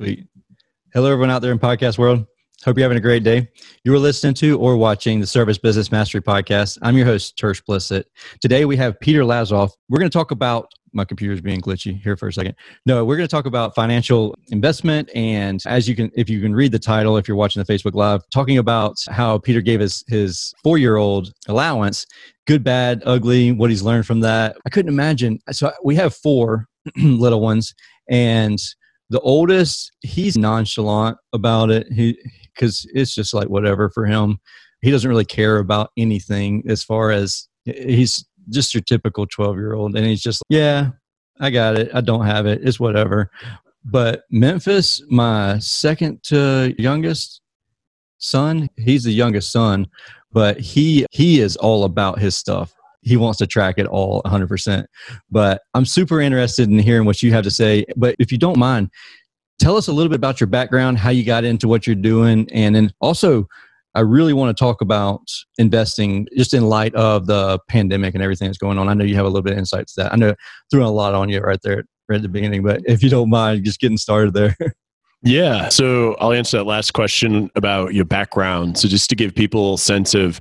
Sweet. Hello, everyone out there in podcast world. Hope you're having a great day. You are listening to or watching the Service Business Mastery Podcast. I'm your host, Tersh Blissett. Today we have Peter Lazaroff. We're going to talk about my computer's being glitchy here for a second. No, we're going to talk about financial investment. And as you can, if you can read the title, if you're watching the Facebook Live, talking about how Peter gave his, his four year old allowance good, bad, ugly, what he's learned from that. I couldn't imagine. So we have four little ones. And the oldest, he's nonchalant about it. He, because it's just like whatever for him. He doesn't really care about anything as far as he's just your typical 12 year old. And he's just, yeah, I got it. I don't have it. It's whatever. But Memphis, my second to youngest son, he's the youngest son, but he he is all about his stuff. He wants to track it all 100%. But I'm super interested in hearing what you have to say. But if you don't mind, tell us a little bit about your background, how you got into what you're doing, and then also I really want to talk about investing just in light of the pandemic and everything that's going on. I know you have a little bit of insight to that. I know threw a lot on you right there right at the beginning, but if you don't mind just getting started there. Yeah. So I'll answer that last question about your background. So just to give people a sense of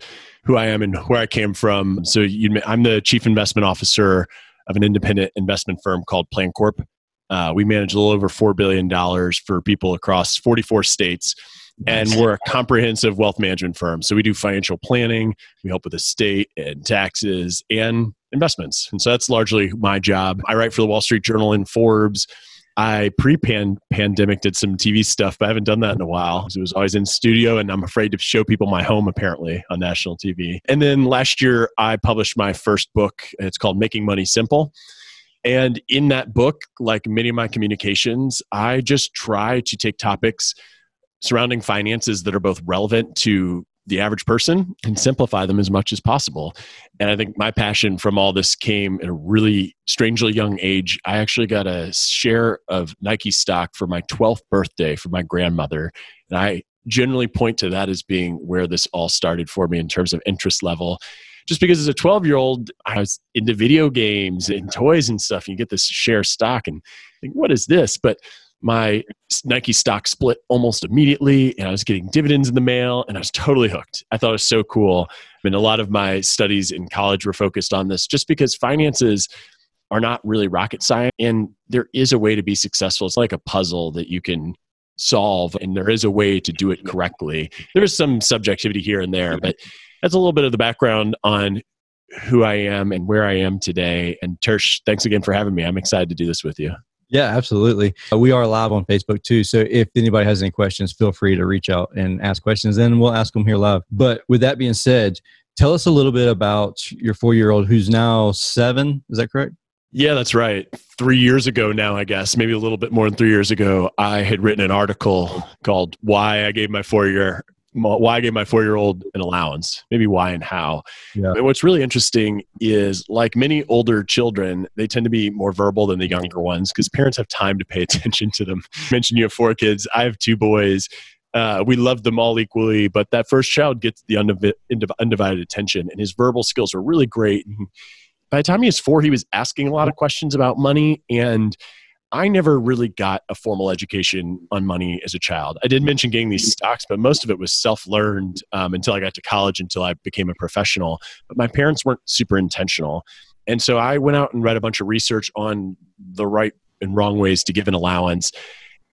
who I am and where I came from. So you, I'm the chief investment officer of an independent investment firm called PlanCorp. Uh, we manage a little over $4 billion for people across 44 states and we're a comprehensive wealth management firm. So we do financial planning, we help with estate and taxes and investments. And so that's largely my job. I write for the Wall Street Journal and Forbes. I pre-pandemic did some TV stuff, but I haven't done that in a while. It was always in studio, and I'm afraid to show people my home apparently on national TV. And then last year, I published my first book. It's called Making Money Simple. And in that book, like many of my communications, I just try to take topics surrounding finances that are both relevant to the average person and simplify them as much as possible. And I think my passion from all this came at a really strangely young age. I actually got a share of Nike stock for my 12th birthday from my grandmother. And I generally point to that as being where this all started for me in terms of interest level. Just because as a 12 year old, I was into video games and uh-huh. toys and stuff. And you get this share stock and think, what is this? But my Nike stock split almost immediately, and I was getting dividends in the mail, and I was totally hooked. I thought it was so cool. I mean, a lot of my studies in college were focused on this just because finances are not really rocket science, and there is a way to be successful. It's like a puzzle that you can solve, and there is a way to do it correctly. There is some subjectivity here and there, but that's a little bit of the background on who I am and where I am today. And Tersh, thanks again for having me. I'm excited to do this with you. Yeah, absolutely. Uh, we are live on Facebook too. So if anybody has any questions, feel free to reach out and ask questions, and we'll ask them here live. But with that being said, tell us a little bit about your four year old who's now seven. Is that correct? Yeah, that's right. Three years ago now, I guess, maybe a little bit more than three years ago, I had written an article called Why I Gave My Four Year why I gave my four year old an allowance, maybe why and how. Yeah. And what's really interesting is, like many older children, they tend to be more verbal than the younger ones because parents have time to pay attention to them. You mentioned you have four kids. I have two boys. Uh, we love them all equally, but that first child gets the undivided attention, and his verbal skills are really great. By the time he was four, he was asking a lot of questions about money and I never really got a formal education on money as a child. I did mention getting these stocks, but most of it was self learned um, until I got to college, until I became a professional. But my parents weren't super intentional. And so I went out and read a bunch of research on the right and wrong ways to give an allowance.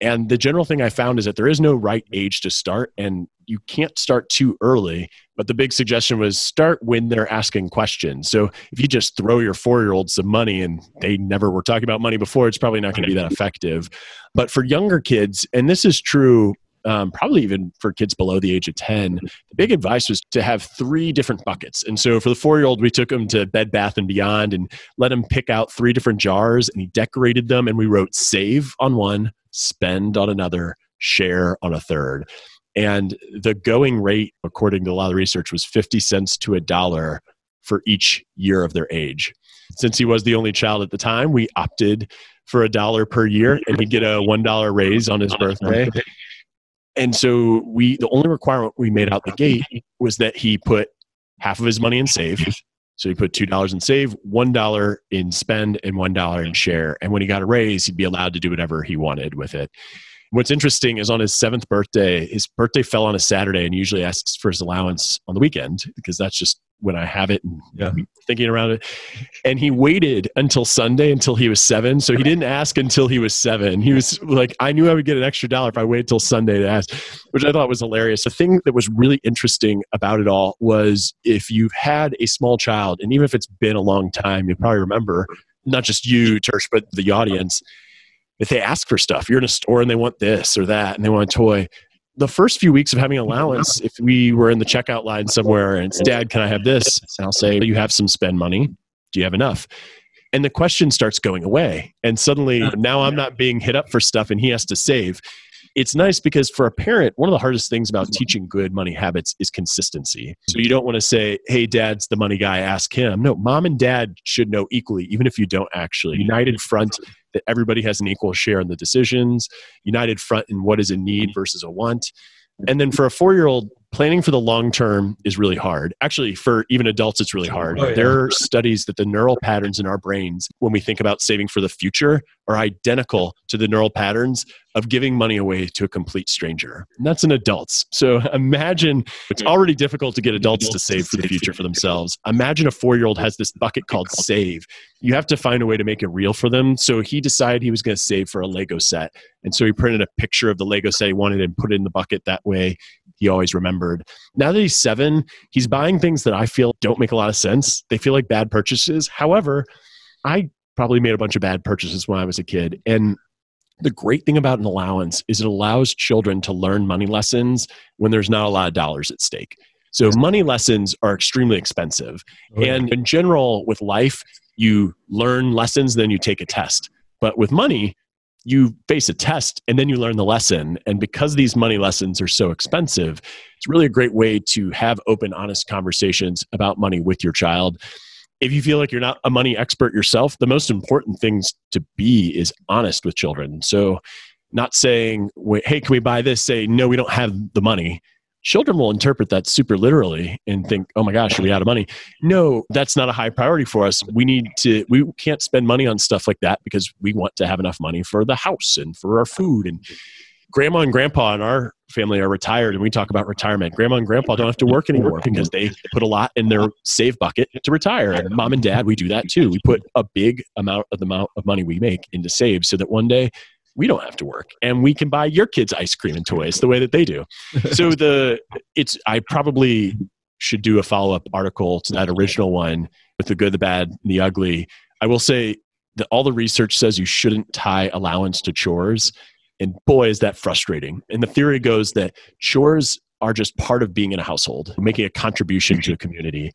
And the general thing I found is that there is no right age to start, and you can't start too early. But the big suggestion was start when they're asking questions. So if you just throw your four year old some money and they never were talking about money before, it's probably not going to be that effective. But for younger kids, and this is true um, probably even for kids below the age of 10 the big advice was to have three different buckets and so for the four year old we took him to bed bath and beyond and let him pick out three different jars and he decorated them and we wrote save on one spend on another, share on a third. And the going rate, according to a lot of research, was 50 cents to a dollar for each year of their age. Since he was the only child at the time, we opted for a dollar per year and he'd get a $1 raise on his birthday. And so we the only requirement we made out the gate was that he put half of his money in save so he put two dollars in save, one dollar in spend, and one dollar in share. And when he got a raise, he'd be allowed to do whatever he wanted with it. What's interesting is on his seventh birthday, his birthday fell on a Saturday, and he usually asks for his allowance on the weekend because that's just when I have it and yeah. thinking around it. And he waited until Sunday until he was seven. So he didn't ask until he was seven. He was like, I knew I would get an extra dollar if I waited till Sunday to ask, which I thought was hilarious. The thing that was really interesting about it all was if you've had a small child, and even if it's been a long time, you probably remember not just you, Tersh, but the audience. If they ask for stuff, you're in a store and they want this or that and they want a toy, the first few weeks of having allowance, if we were in the checkout line somewhere and Dad, can I have this? And I'll say, You have some spend money. Do you have enough? And the question starts going away. And suddenly now I'm not being hit up for stuff and he has to save. It's nice because for a parent, one of the hardest things about teaching good money habits is consistency. So you don't want to say, hey, dad's the money guy, ask him. No, mom and dad should know equally, even if you don't actually. United front that everybody has an equal share in the decisions, united front in what is a need versus a want. And then for a four year old, planning for the long term is really hard. Actually, for even adults, it's really hard. Oh, yeah. There are studies that the neural patterns in our brains, when we think about saving for the future, are identical to the neural patterns of giving money away to a complete stranger. And that's in adults. So imagine it's hmm. already difficult to get adults to save for the future for themselves. Imagine a four year old has this bucket called save. You have to find a way to make it real for them. So he decided he was going to save for a Lego set. And so he printed a picture of the Lego set he wanted and put it in the bucket that way he always remembered. Now that he's seven, he's buying things that I feel don't make a lot of sense. They feel like bad purchases. However, I probably made a bunch of bad purchases when I was a kid. And the great thing about an allowance is it allows children to learn money lessons when there's not a lot of dollars at stake. So money lessons are extremely expensive. Oh, and in general, with life, you learn lessons, then you take a test. But with money, you face a test and then you learn the lesson. And because these money lessons are so expensive, it's really a great way to have open, honest conversations about money with your child. If you feel like you're not a money expert yourself, the most important things to be is honest with children. So, not saying, hey, can we buy this? Say, no, we don't have the money children will interpret that super literally and think, oh my gosh, are we out of money? No, that's not a high priority for us. We need to, we can't spend money on stuff like that because we want to have enough money for the house and for our food. And grandma and grandpa in our family are retired and we talk about retirement. Grandma and grandpa don't have to work anymore because they put a lot in their save bucket to retire. And mom and dad, we do that too. We put a big amount of the amount of money we make into save so that one day we don't have to work and we can buy your kids ice cream and toys the way that they do. So the it's i probably should do a follow-up article to that original one with the good the bad and the ugly. I will say that all the research says you shouldn't tie allowance to chores and boy is that frustrating. And the theory goes that chores are just part of being in a household making a contribution to a community.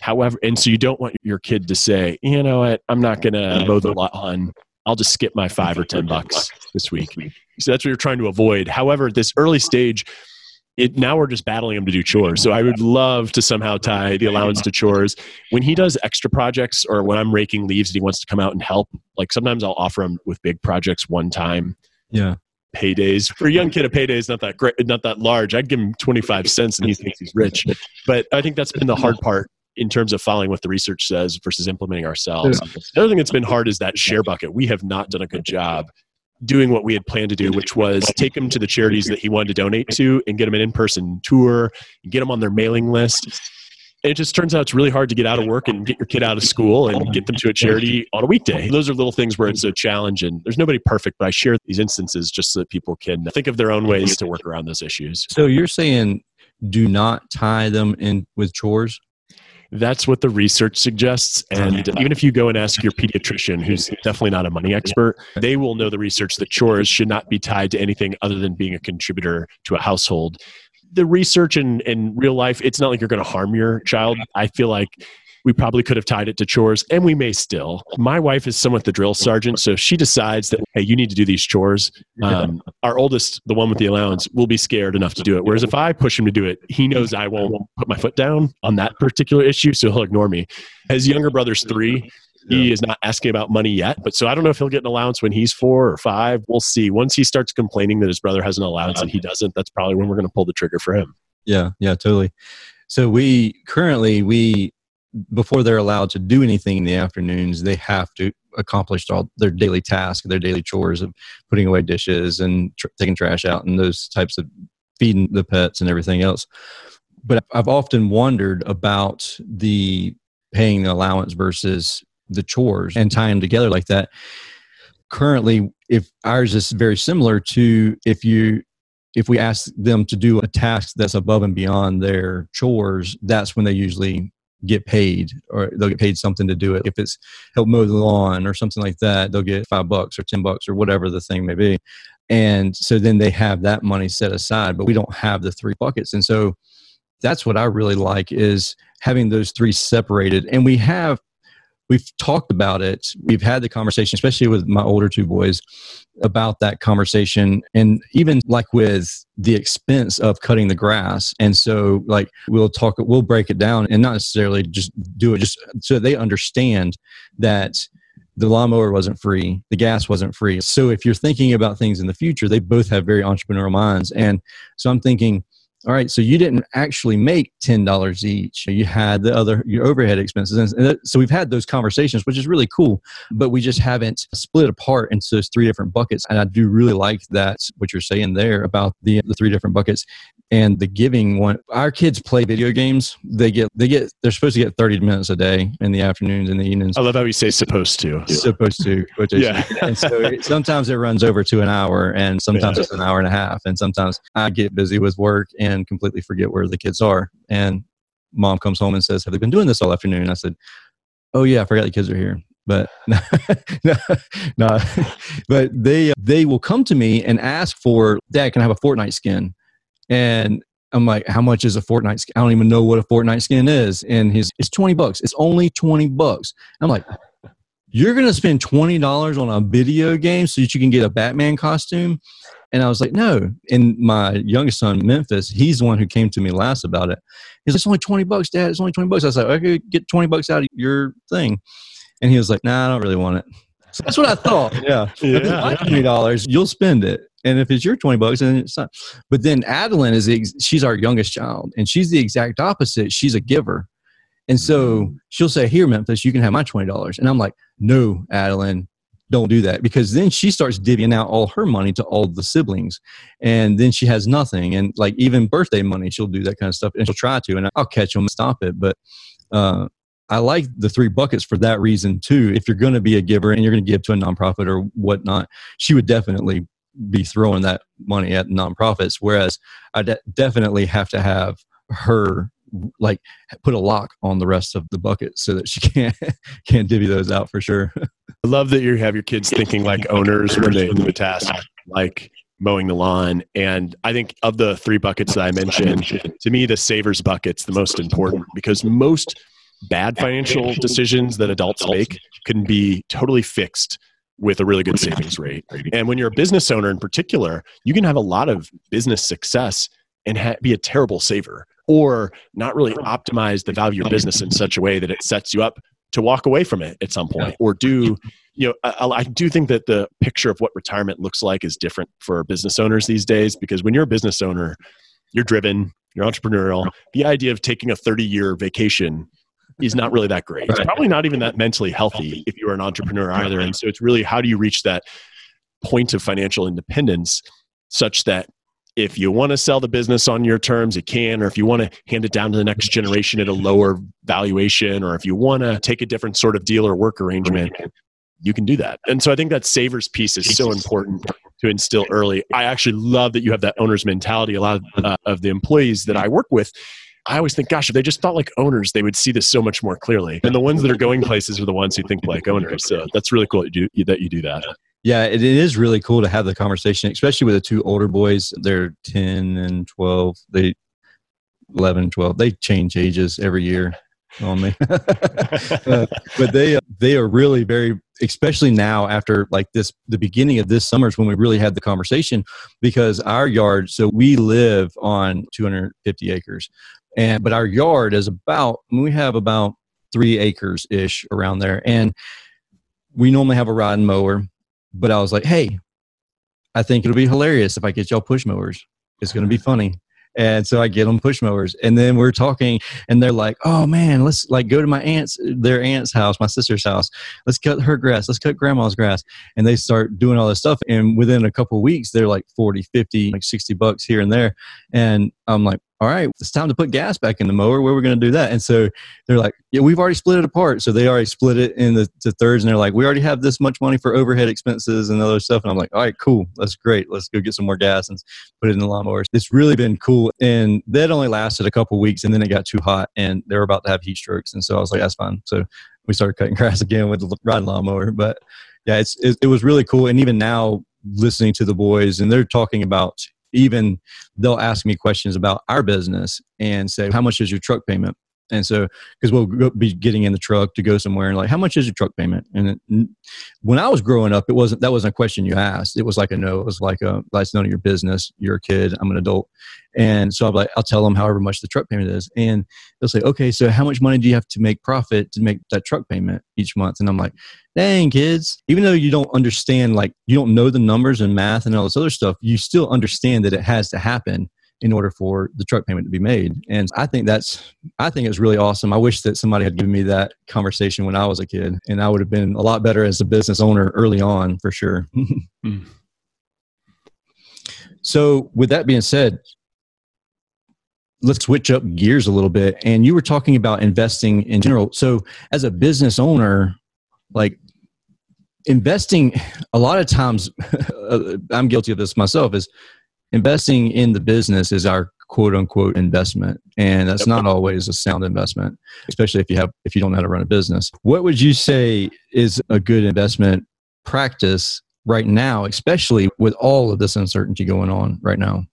However and so you don't want your kid to say you know what? I'm not going to mow the lawn I'll just skip my five or 10 bucks this week. So that's what you're trying to avoid. However, at this early stage, it now we're just battling him to do chores. So I would love to somehow tie the allowance to chores. When he does extra projects or when I'm raking leaves and he wants to come out and help, like sometimes I'll offer him with big projects one time. Yeah. Paydays for a young kid, a payday is not that great, not that large. I'd give him 25 cents and he thinks he's rich. But I think that's been the hard part in terms of following what the research says versus implementing ourselves. Yeah. The other thing that's been hard is that share bucket. We have not done a good job doing what we had planned to do, which was take him to the charities that he wanted to donate to and get him an in-person tour and get him on their mailing list. And it just turns out it's really hard to get out of work and get your kid out of school and get them to a charity on a weekday. Those are little things where it's a challenge and there's nobody perfect, but I share these instances just so that people can think of their own ways to work around those issues. So you're saying do not tie them in with chores? That's what the research suggests. And even if you go and ask your pediatrician, who's definitely not a money expert, they will know the research that chores should not be tied to anything other than being a contributor to a household. The research in, in real life, it's not like you're going to harm your child. I feel like we probably could have tied it to chores, and we may still. My wife is somewhat the drill sergeant, so if she decides that, hey, you need to do these chores, um, our oldest, the one with the allowance, will be scared enough to do it. Whereas if I push him to do it, he knows I won't put my foot down on that particular issue, so he'll ignore me. His younger brother's three. He is not asking about money yet, but so I don't know if he'll get an allowance when he's four or five. We'll see. Once he starts complaining that his brother has an allowance and he doesn't, that's probably when we're going to pull the trigger for him. Yeah, yeah, totally. So we currently we before they're allowed to do anything in the afternoons, they have to accomplish all their daily tasks, their daily chores of putting away dishes and tr- taking trash out and those types of feeding the pets and everything else. But I've often wondered about the paying allowance versus the chores and tying them together like that. Currently, if ours is very similar to if you if we ask them to do a task that's above and beyond their chores, that's when they usually get paid or they'll get paid something to do it. If it's help mow the lawn or something like that, they'll get five bucks or 10 bucks or whatever the thing may be. And so then they have that money set aside, but we don't have the three buckets. And so that's what I really like is having those three separated. And we have we've talked about it. We've had the conversation, especially with my older two boys, about that conversation. And even like with the expense of cutting the grass. And so, like, we'll talk, we'll break it down and not necessarily just do it, just so they understand that the lawnmower wasn't free, the gas wasn't free. So, if you're thinking about things in the future, they both have very entrepreneurial minds. And so, I'm thinking, all right, so you didn't actually make ten dollars each. You had the other your overhead expenses, and so we've had those conversations, which is really cool. But we just haven't split apart into those three different buckets. And I do really like that what you're saying there about the the three different buckets and the giving one our kids play video games they get they get they're supposed to get 30 minutes a day in the afternoons and the evenings i love how you say supposed to supposed to yeah and so it, sometimes it runs over to an hour and sometimes yeah. it's an hour and a half and sometimes i get busy with work and completely forget where the kids are and mom comes home and says have they been doing this all afternoon i said oh yeah i forgot the kids are here but no, no, but they they will come to me and ask for dad can i have a fortnite skin and I'm like, how much is a Fortnite skin? I don't even know what a Fortnite skin is. And he's, it's 20 bucks. It's only 20 bucks. I'm like, you're going to spend $20 on a video game so that you can get a Batman costume? And I was like, no. And my youngest son, Memphis, he's the one who came to me last about it. He's like, it's only 20 bucks, dad. It's only 20 bucks. I was like, okay, get 20 bucks out of your thing. And he was like, nah, I don't really want it. So that's what I thought. Yeah. yeah. $20, you'll spend it and if it's your 20 bucks and it's not but then adeline is the, she's our youngest child and she's the exact opposite she's a giver and so she'll say here memphis you can have my $20 and i'm like no adeline don't do that. Because then she starts divvying out all her money to all the siblings. And then she has nothing. And like even birthday money she'll do that kind of stuff and she'll try to. And i'll catch them and stop it. But uh, I like the three buckets for that reason too. If you're going to be a giver and you're going to give to a nonprofit or whatnot, she would definitely be throwing that money at nonprofits. Whereas I de- definitely have to have her like put a lock on the rest of the bucket so that she can't can't divvy those out for sure. I love that you have your kids thinking like owners when they do a task like mowing the lawn. And I think of the three buckets that I mentioned, to me the savers bucket's the most important because most bad financial decisions that adults make can be totally fixed with a really good savings rate. And when you're a business owner in particular, you can have a lot of business success and ha- be a terrible saver or not really optimize the value of your business in such a way that it sets you up to walk away from it at some point or do you know I, I, do think that the picture of what retirement looks like is different for business owners these days because when you're a business owner you're driven you're entrepreneurial. The idea of taking a 30 year vacation is not really that great. It's probably not even that mentally healthy if you're an entrepreneur either. And so it's really how do you reach that point of financial independence such that if you want to sell the business on your terms, you can, or if you want to hand it down to the next generation at a lower valuation, or if you want to take a different sort of deal or work arrangement, you can do that. And so I think that savers piece is so important to instill early. I actually love that you have that owner's mentality. A lot of, uh, of the employees that I work with I always think, gosh, if they just thought like owners, they would see this so much more clearly. And the ones that are going places are the ones who think like owners. So that's really cool that you do, that, you do that. Yeah, it is really cool to have the conversation, especially with the two older boys. They're 10 and 12. They 11, 12. They change ages every year on me. uh, but they uh, they are really very especially now after like this the beginning of this summer is when we really had the conversation because our yard so we live on 250 acres and but our yard is about we have about three acres ish around there and we normally have a rod and mower but i was like hey i think it'll be hilarious if i get y'all push mowers it's going to be funny And so I get them push mowers. And then we're talking and they're like, oh man, let's like go to my aunt's, their aunt's house, my sister's house. Let's cut her grass. Let's cut grandma's grass. And they start doing all this stuff. And within a couple weeks, they're like 40, 50, like 60 bucks here and there. And I'm like, all right, it's time to put gas back in the mower. Where are we going to do that? And so they're like, yeah, we've already split it apart. So they already split it into thirds, and they're like, we already have this much money for overhead expenses and other stuff. And I'm like, all right, cool, that's great. Let's go get some more gas and put it in the lawnmowers. It's really been cool, and that only lasted a couple weeks, and then it got too hot, and they were about to have heat strokes, and so I was like, that's fine. So we started cutting grass again with the riding lawnmower, but yeah, it's it, it was really cool, and even now listening to the boys, and they're talking about even they'll ask me questions about our business and say, How much is your truck payment? And so, because we'll be getting in the truck to go somewhere and like, how much is your truck payment? And it, when I was growing up, it wasn't, that wasn't a question you asked. It was like a no, it was like a, that's none of your business. You're a kid. I'm an adult. And so I'm like, I'll tell them however much the truck payment is. And they'll say, okay, so how much money do you have to make profit to make that truck payment each month? And I'm like, dang kids, even though you don't understand, like you don't know the numbers and math and all this other stuff, you still understand that it has to happen in order for the truck payment to be made. And I think that's I think it's really awesome. I wish that somebody had given me that conversation when I was a kid and I would have been a lot better as a business owner early on for sure. Hmm. So with that being said, let's switch up gears a little bit and you were talking about investing in general. So as a business owner, like investing a lot of times I'm guilty of this myself is investing in the business is our quote unquote investment and that's not always a sound investment especially if you have if you don't know how to run a business. What would you say is a good investment practice right now especially with all of this uncertainty going on right now?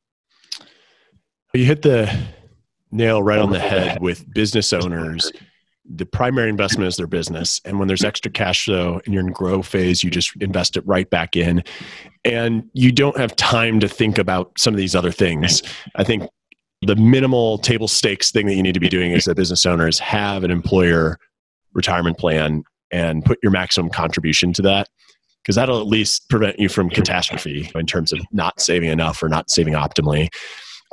You hit the nail right on the head with business owners the primary investment is their business. And when there's extra cash flow and you're in grow phase you just invest it right back in. And you don't have time to think about some of these other things. I think the minimal table stakes thing that you need to be doing as a business owner is have an employer retirement plan and put your maximum contribution to that because that'll at least prevent you from catastrophe in terms of not saving enough or not saving optimally.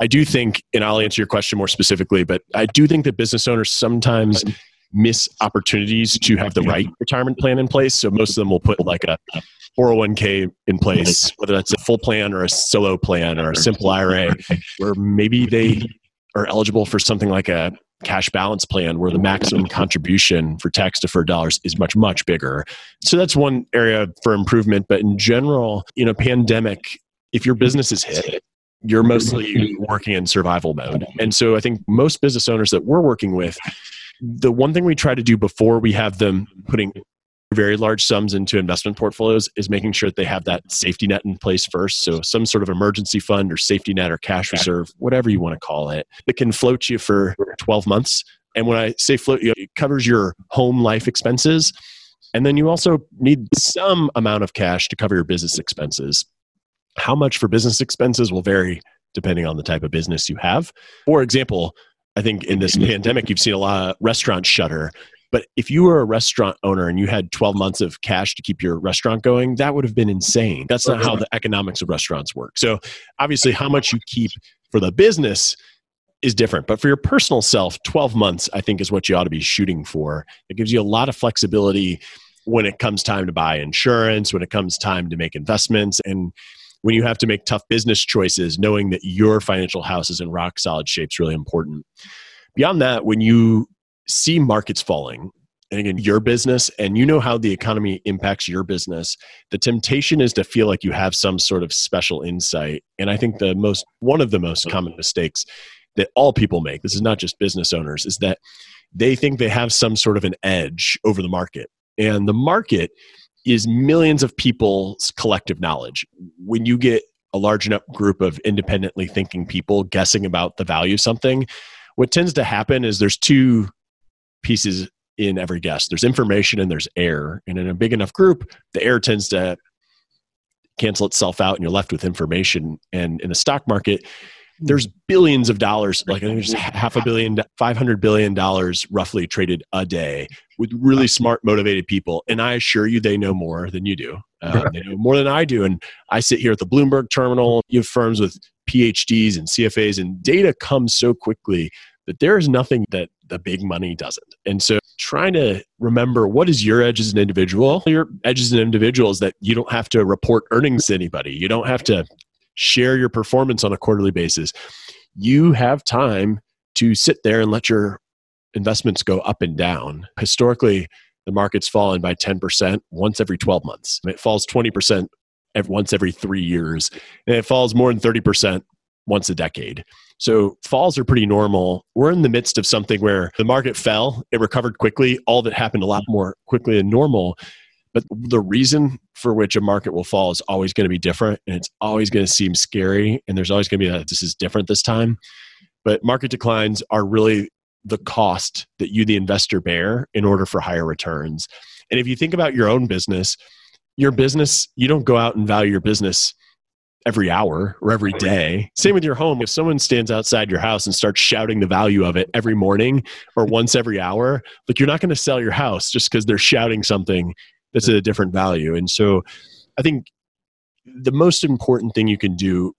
I do think, and I'll answer your question more specifically, but I do think that business owners sometimes miss opportunities to have the right retirement plan in place. So most of them will put like a 401k in place, whether that's a full plan or a solo plan or a simple IRA, where maybe they are eligible for something like a cash balance plan where the maximum contribution for tax deferred dollars is much much bigger. So that's one area for improvement. But in general you know pandemic if your business is hit you're mostly working in survival mode. And so i think most business owners that we're working with the one thing we try to do before we have them putting very large sums into investment portfolios is making sure that they have that safety net in place first. So, some sort of emergency fund or safety net or cash reserve, whatever you want to call it, that can float you for 12 months. And when I say float you, it covers your home life expenses. And then you also need some amount of cash to cover your business expenses. How much for business expenses will vary depending on the type of business you have. For example, I think in this pandemic, you've seen a lot of restaurants shutter. But if you were a restaurant owner and you had 12 months of cash to keep your restaurant going, that would have been insane. That's not how the economics of restaurants work. So, obviously, how much you keep for the business is different. But for your personal self, 12 months, I think, is what you ought to be shooting for. It gives you a lot of flexibility when it comes time to buy insurance, when it comes time to make investments. And when you have to make tough business choices, knowing that your financial house is in rock solid shape is really important. Beyond that, when you see markets falling, and again, your business, and you know how the economy impacts your business, the temptation is to feel like you have some sort of special insight. And I think the most, one of the most common mistakes that all people make, this is not just business owners, is that they think they have some sort of an edge over the market. And the market is millions of people's collective knowledge. When you get a large enough group of independently thinking people guessing about the value of something, what tends to happen is there's two pieces in every guess there's information and there's air. And in a big enough group, the air tends to cancel itself out and you're left with information. And in the stock market, there's billions of dollars, like I think there's half a billion, five hundred billion dollars roughly traded a day with really smart, motivated people. And I assure you, they know more than you do. Um, they know more than I do. And I sit here at the Bloomberg terminal. You have firms with PhDs and CFAs, and data comes so quickly that there is nothing that the big money doesn't. And so trying to remember what is your edge as an individual. Your edge as an individual is that you don't have to report earnings to anybody. You don't have to share your performance on a quarterly basis. You have time to sit there and let your investments go up and down. Historically, the market's fallen by 10% once every 12 months. It falls 20% once every three years, and it falls more than 30% once a decade. So falls are pretty normal. We're in the midst of something where the market fell, it recovered quickly, all that happened a lot more quickly than normal. But the reason for which a market will fall is always going to be different and it's always going to seem scary. And there's always going to be that this is different this time. But market declines are really the cost that you, the investor, bear in order for higher returns. And if you think about your own business, your business, you don't go out and value your business every hour or every day. Same with your home. If someone stands outside your house and starts shouting the value of it every morning or once every hour, like you're not going to sell your house just because they're shouting something that's at a different value. And so I think the most important thing you can do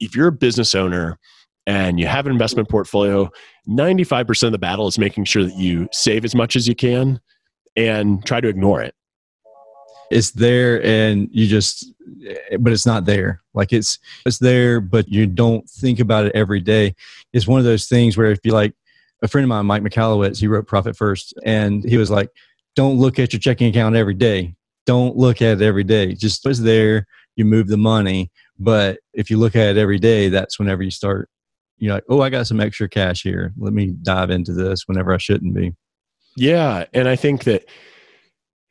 if you're a business owner and you have an investment portfolio, 95% of the battle is making sure that you save as much as you can and try to ignore it. It's there and you just but it's not there. Like it's it's there but you don't think about it every day. It's one of those things where if you like a friend of mine Mike Michalowicz, he wrote Profit First and he was like don't look at your checking account every day. Don't look at it every day. Just it's there, you move the money, but if you look at it every day, that's whenever you start you're like, oh, I got some extra cash here. Let me dive into this whenever I shouldn't be. Yeah. And I think that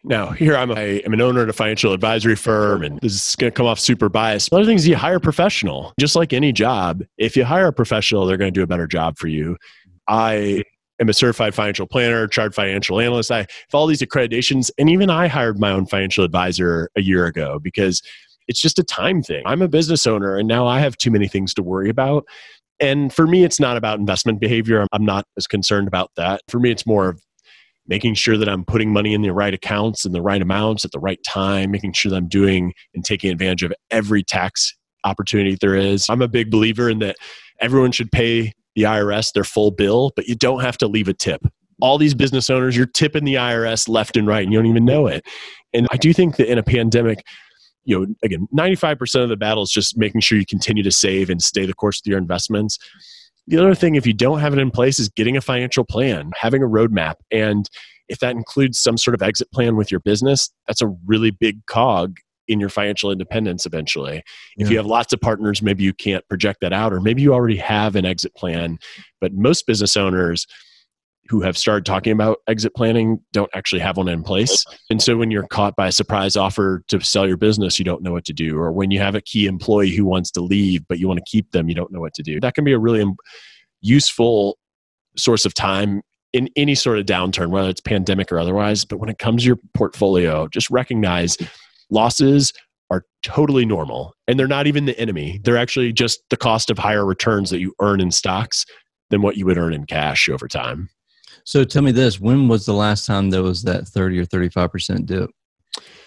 now here I'm, a, I'm an owner at a financial advisory firm and this is going to come off super biased. Of the things you hire a professional, just like any job, if you hire a professional, they're going to do a better job for you. I am a certified financial planner, chartered financial analyst. I have all these accreditations and even I hired my own financial advisor a year ago because it's just a time thing. I'm a business owner and now I have too many things to worry about. And for me, it's not about investment behavior. I'm not as concerned about that. For me, it's more of making sure that I'm putting money in the right accounts and the right amounts at the right time, making sure that I'm doing and taking advantage of every tax opportunity there is. I'm a big believer in that everyone should pay the IRS their full bill, but you don't have to leave a tip. All these business owners, you're tipping the IRS left and right, and you don't even know it. And I do think that in a pandemic, you know, again, 95% of the battle is just making sure you continue to save and stay the course with your investments. The other thing, if you don't have it in place, is getting a financial plan, having a roadmap. And if that includes some sort of exit plan with your business, that's a really big cog in your financial independence eventually. If you have lots of partners, maybe you can't project that out, or maybe you already have an exit plan. But most business owners, who have started talking about exit planning don't actually have one in place. And so when you're caught by a surprise offer to sell your business, you don't know what to do. Or when you have a key employee who wants to leave, but you want to keep them, you don't know what to do. That can be a really useful source of time in any sort of downturn, whether it's pandemic or otherwise. But when it comes to your portfolio, just recognize losses are totally normal and they're not even the enemy. They're actually just the cost of higher returns that you earn in stocks than what you would earn in cash over time. So tell me this: when was the last time there was that thirty or thirty-five percent dip?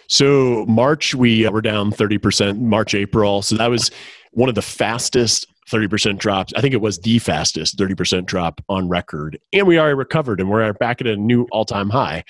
So March we uh, were down thirty percent. March April. So that was one of the fastest 30% drops. I think it was the fastest 30% drop on record. And we already recovered and we're back at a new all time high,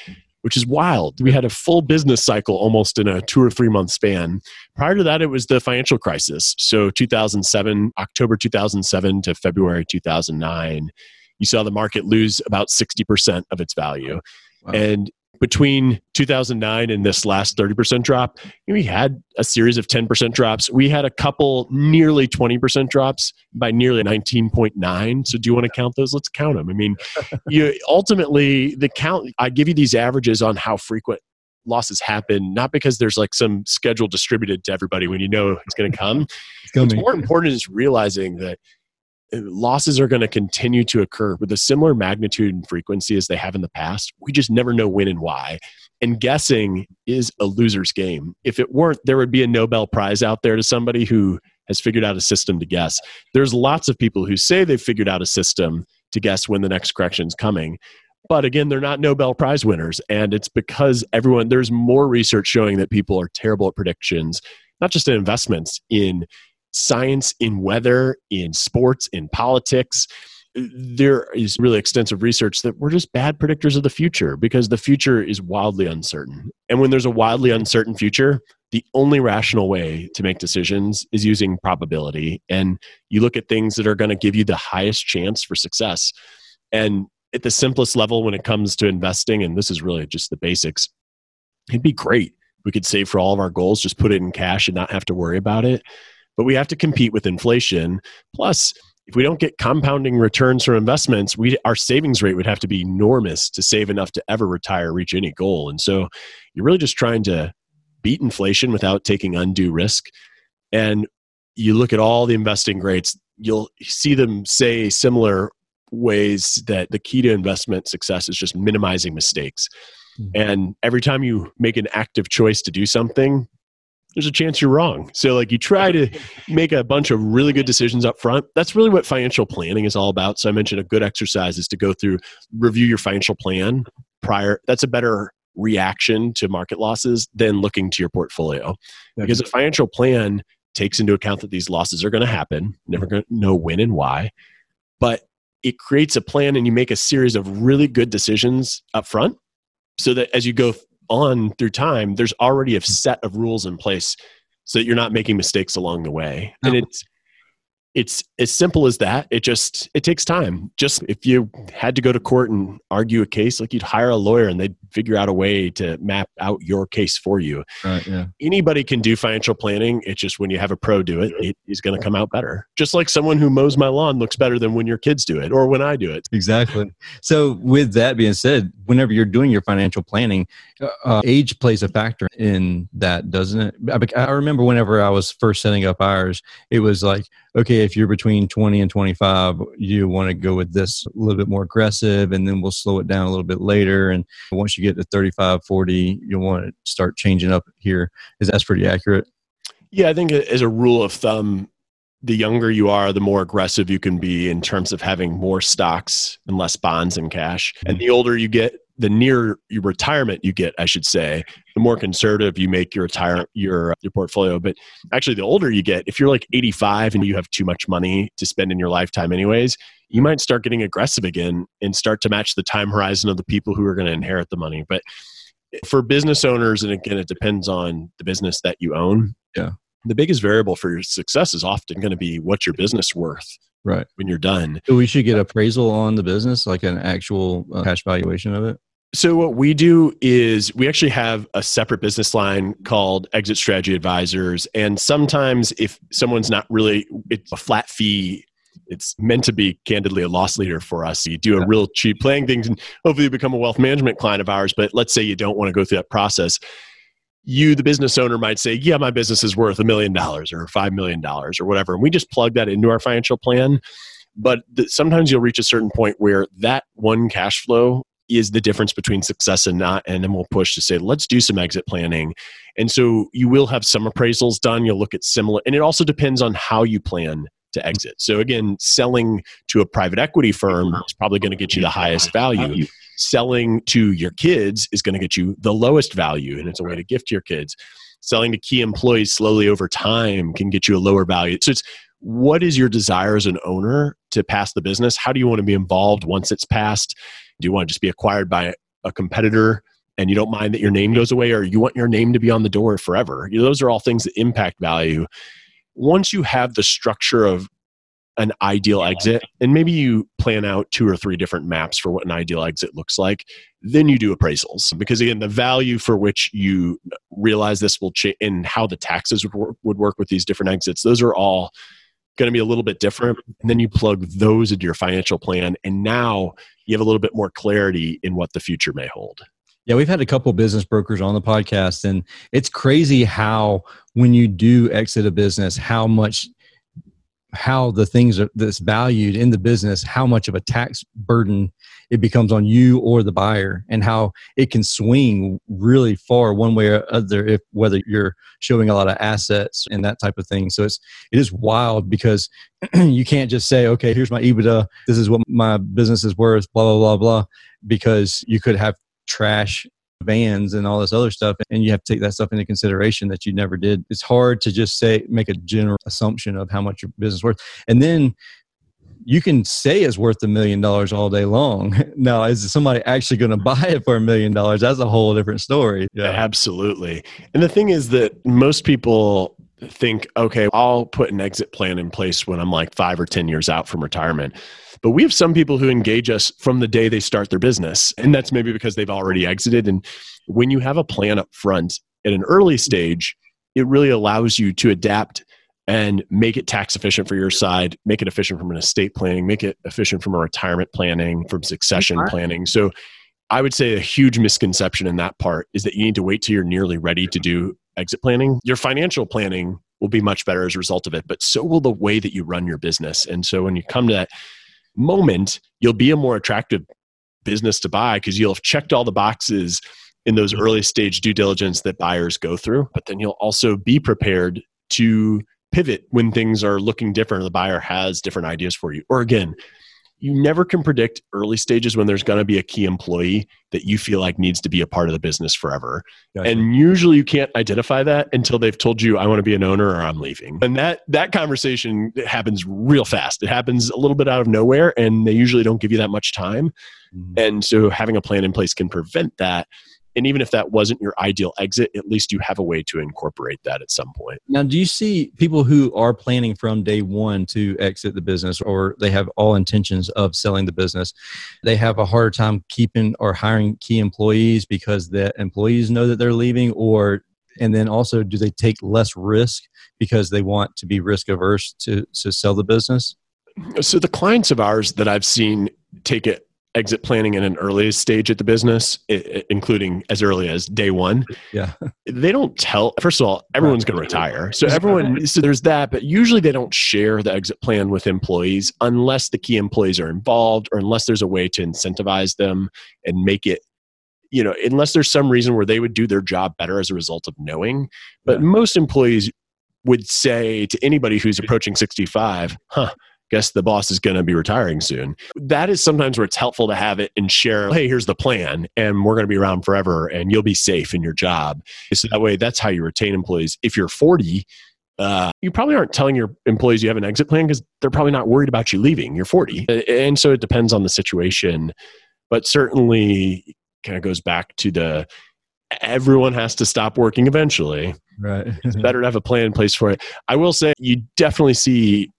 which is wild. We had a full business cycle almost in a two or three month span. Prior to that, it was the financial crisis. So 2007, October 2007 to February 2009 you saw the market lose about 60% of its value. Wow. And between 2009 and this last 30% drop, we had a series of 10% drops. We had a couple nearly 20% drops by nearly 19.9. So do you want to count those? Let's count them. I mean, you ultimately the count I give you these averages on how frequent losses happen, not because there's like some schedule distributed to everybody when you know it's going to come. it's What's more important is realizing that Uh, losses are going to continue to occur with a similar magnitude and frequency as they have in the past. We just never know when and why. And guessing is a loser's game. If it weren't, there would be a Nobel Prize out there to somebody who has figured out a system to guess. There's lots of people who say they've figured out a system to guess when the next correction is coming. But again, they're not Nobel Prize winners. And it's because everyone, there's more research showing that people are terrible at predictions, not just in investments, in science, in weather, in sports, in politics. There is really extensive research that we're just bad predictors of the future because the future is wildly uncertain. And when there's a wildly uncertain future, the only rational way to make decisions is using probability. And you look at things that are going to give you the highest chance for success. And at the simplest level, when it comes to investing, and this is really just the basics, it'd be great. We could save for all of our goals, just put it in cash and not have to worry about it but we have to compete with inflation. Plus, if we don't get compounding returns from investments, we our savings rate would have to be enormous to save enough to ever retire, reach any goal. And so, you're really just trying to beat inflation without taking undue risk. And you look at all the investing greats, you'll see them say similar ways that the key to investment success is just minimizing mistakes. Mm-hmm. And every time you make an active choice to do something, there's a chance you're wrong. So like you try to make a bunch of really good decisions up front. That's really what financial planning is all about. So I mentioned a good exercise is to go through review your financial plan prior. That's a better reaction to market losses than looking to your portfolio. Because a financial plan takes into account that these losses are going to happen, never going to know when and why. But it creates a plan and you make a series of really good decisions up front so that as you go on through time, there's already a set of rules in place so that you're not making mistakes along the way. And it's it's as simple as that. It just it takes time. Just if you had to go to court and argue a case like you'd hire a lawyer and they'd figure out a way to map out your case for you. Right yeah. Anybody can do financial planning. It's just when you have a pro do it it is going to come out better. Just like someone who mows my lawn looks better than when your kids do it or when i do it. Exactly. So with that being said whenever you're doing your financial planning uh, uh age plays a factor in that doesn't it? I remember whenever i was first setting up ours it was like okay, if you're between 20 and 25, you want to go with this a little bit more aggressive, and then we'll slow it down a little bit later. And once you get to 35, 40, you'll want to start changing up here. Is that pretty accurate? Yeah, I think as a rule of thumb, the younger you are, the more aggressive you can be in terms of having more stocks and less bonds and cash. And mm. the older you get, the near your retirement you get, I should say, the more conservative you make your retire your your portfolio. But actually, the older you get, if you're like 85 and you have too much money to spend in your lifetime, anyways, you might start getting aggressive again and start to match the time horizon of the people who are going to inherit the money. But for business owners, and again, it depends on the business that you own. Yeah. The biggest variable for your success is often going to be what's your business worth right when you're done so we should get appraisal on the business like an actual uh, cash valuation of it so what we do is we actually have a separate business line called exit strategy advisors. And sometimes if someone's not really it's a flat fee. It's meant to be candidly a loss leader for us. You do a real cheap playing thing and hopefully you become a wealth management client of ours. But let's say you don't want to go through that process. You, the business owner, might say, Yeah, my business is worth a million dollars or $5 million or whatever. And we just plug that into our financial plan. But th- sometimes you'll reach a certain point where that one cash flow is the difference between success and not. And then we'll push to say, let's do some exit planning. And so you will have some appraisals done. You'll look at similar, and it also depends on how you plan to exit. So again, selling to a private equity firm is probably going to get you the highest value. Selling to your kids is going to get you the lowest value, and it's a way to gift your kids. Selling to key employees slowly over time can get you a lower value. So it's what is your desire as an owner to pass the business? How do you want to be involved once it's passed? Do you want to just be acquired by a competitor and you don't mind that your name goes away, or you want your name to be on the door forever? You know, those are all things that impact value once you have the structure of an ideal exit and maybe you plan out two or three different maps for what an ideal exit looks like then you do appraisals because again the value for which you realize this will change and how the taxes would work, would work with these different exits those are all going to be a little bit different and then you plug those into your financial plan and now you have a little bit more clarity in what the future may hold. Yeah, we've had a couple business brokers on the podcast, and it's crazy how when you do exit a business, how much how the things are, that's valued in the business, how much of a tax burden it becomes on you or the buyer, and how it can swing really far one way or other if whether you're showing a lot of assets and that type of thing. So it's it is wild because you can't just say, okay, here's my EBITDA, this is what my business is worth, blah blah blah blah, because you could have trash vans and all this other stuff and you have to take that stuff into consideration that you never did it's hard to just say make a general assumption of how much your business worth and then you can say it's worth a million dollars all day long. Now, is somebody actually going to buy it for a million dollars? That's a whole different story. Yeah, absolutely. And the thing is that most people think, okay, I'll put an exit plan in place when I'm like five or 10 years out from retirement. But we have some people who engage us from the day they start their business. And that's maybe because they've already exited. And when you have a plan up front at an early stage, it really allows you to adapt and make it tax efficient for your side, make it efficient from an estate planning, make it efficient from a retirement planning, from succession planning. So I would say a huge misconception in that part is that you need to wait till you're nearly ready to do exit planning. Your financial planning will be much better as a result of it, but so will the way that you run your business. And so when you come to that moment, you'll be a more attractive business to buy because you'll have checked all the boxes in those mm-hmm. early stage due diligence that buyers go through, but then you'll also be prepared to pivot when things are looking different or the buyer has different ideas for you. Or again, you never can predict early stages when there's going to be a key employee that you feel like needs to be a part of the business forever. Gotcha. And usually you can't identify that until they've told you I want to be an owner or I'm leaving. And that that conversation happens real fast. It happens a little bit out of nowhere and they usually don't give you that much time. Mm-hmm. And so having a plan in place can prevent that and even if that wasn't your ideal exit at least you have a way to incorporate that at some point. Now do you see people who are planning from day one to exit the business or they have all intentions of selling the business? They have a harder time keeping or hiring key employees because the employees know that they're leaving or and then also do they take less risk because they want to be risk averse to to sell the business? So the clients of ours that i've seen take it exit planning in an early stage at the business, including as early as day one. Yeah. They don't tell, first of all, everyone's going to retire. So everyone, so there's that, but usually they don't share the exit plan with employees unless the key employees are involved or unless there's a way to incentivize them and make it you know, unless there's some reason where they would do their job better as a result of knowing. But yeah. most employees would say to anybody who's approaching 65, huh, guess the boss is going to be retiring soon. That is sometimes where it's helpful to have it and share, hey, here's the plan, and we're going to be around forever, and you'll be safe in your job. So that way, that's how you retain employees. If you're 40, uh, you probably aren't telling your employees you have an exit plan because they're probably not worried about you leaving. You're 40. And so it depends on the situation. But certainly, kind of goes back to the everyone has to stop working eventually. Right. it's better to have a plan in place for it. I will say you definitely see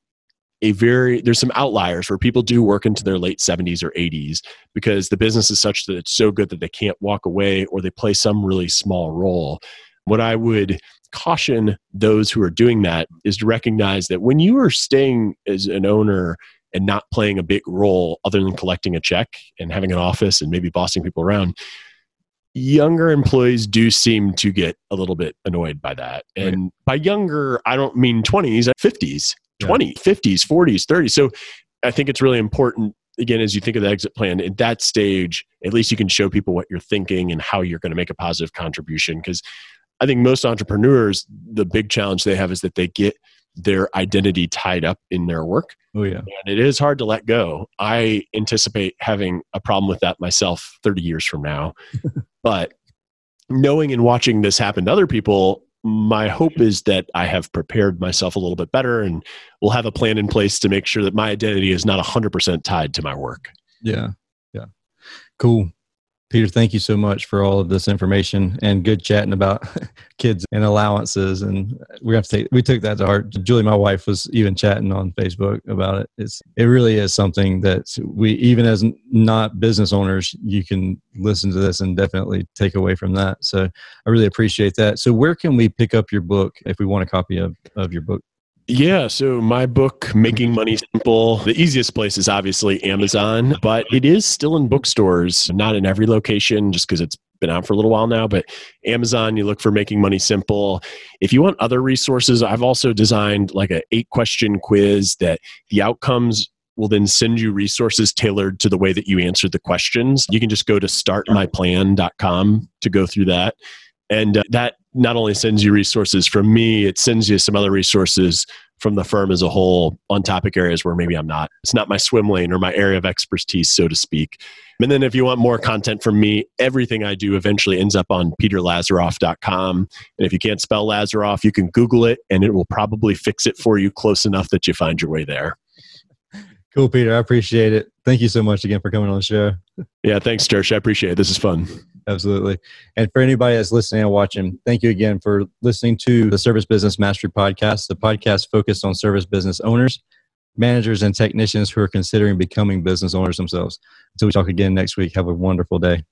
a very there's some outliers where people do work into their late 70s or 80s because the business is such that it's so good that they can't walk away or they play some really small role. What i would caution those who are doing that is to recognize that when you are staying as an owner and not playing a big role other than collecting a check and having an office and maybe bossing people around younger employees do seem to get a little bit annoyed by that. And right. by younger i don't mean 20s 50s uh, 20 50s 40s 30s so i think it's really important again as you think of the exit plan at that stage at least you can show people what you're thinking and how you're going to make a positive contribution. Because i think most entrepreneurs the big challenge they have is that they get their identity tied up in their work oh yeah and it is hard to let go i anticipate having a problem with that myself 30 years from now but knowing and watching this happen to other people my hope is that I have prepared myself a little bit better and will have a plan in place to make sure that my identity is not 100% tied to my work. Yeah. Yeah. Cool. Peter, thank you so much for all of this information and good chatting about kids and allowances. And we have to take, we took that to heart. Julie, my wife, was even chatting on Facebook about it. It's, it really is something that we, even as not business owners, you can listen to this and definitely take away from that. So I really appreciate that. So where can we pick up your book if we want a copy of, of your book? Yeah, so my book, Making Money Simple, the easiest place is obviously Amazon, but it is still in bookstores, not in every location just because it's been out for a little while now, but Amazon, you look for Making Money Simple. If you want other resources, I've also designed like an eight question quiz that the outcomes will then send you resources tailored to the way that you answered the questions. You can just go to startmyplan.com to go through that. And uh, that not only sends you resources from me, it sends you some other resources from the firm as a whole on topic areas where maybe I'm not. It's not my swim lane or my area of expertise, so to speak. And then if you want more content from me, everything I do eventually ends up on peterlazaroff.com. And if you can't spell Lazaroff, you can Google it and it will probably fix it for you close enough that you find your way there. Cool, Peter. I appreciate it. Thank you so much again for coming on the show. Yeah, thanks, Tersh. I appreciate it. This is fun. Absolutely. And for anybody that's listening and watching, thank you again for listening to the Service Business Mastery Podcast, the podcast focused on service business owners, managers, and technicians who are considering becoming business owners themselves. Until we talk again next week, have a wonderful day.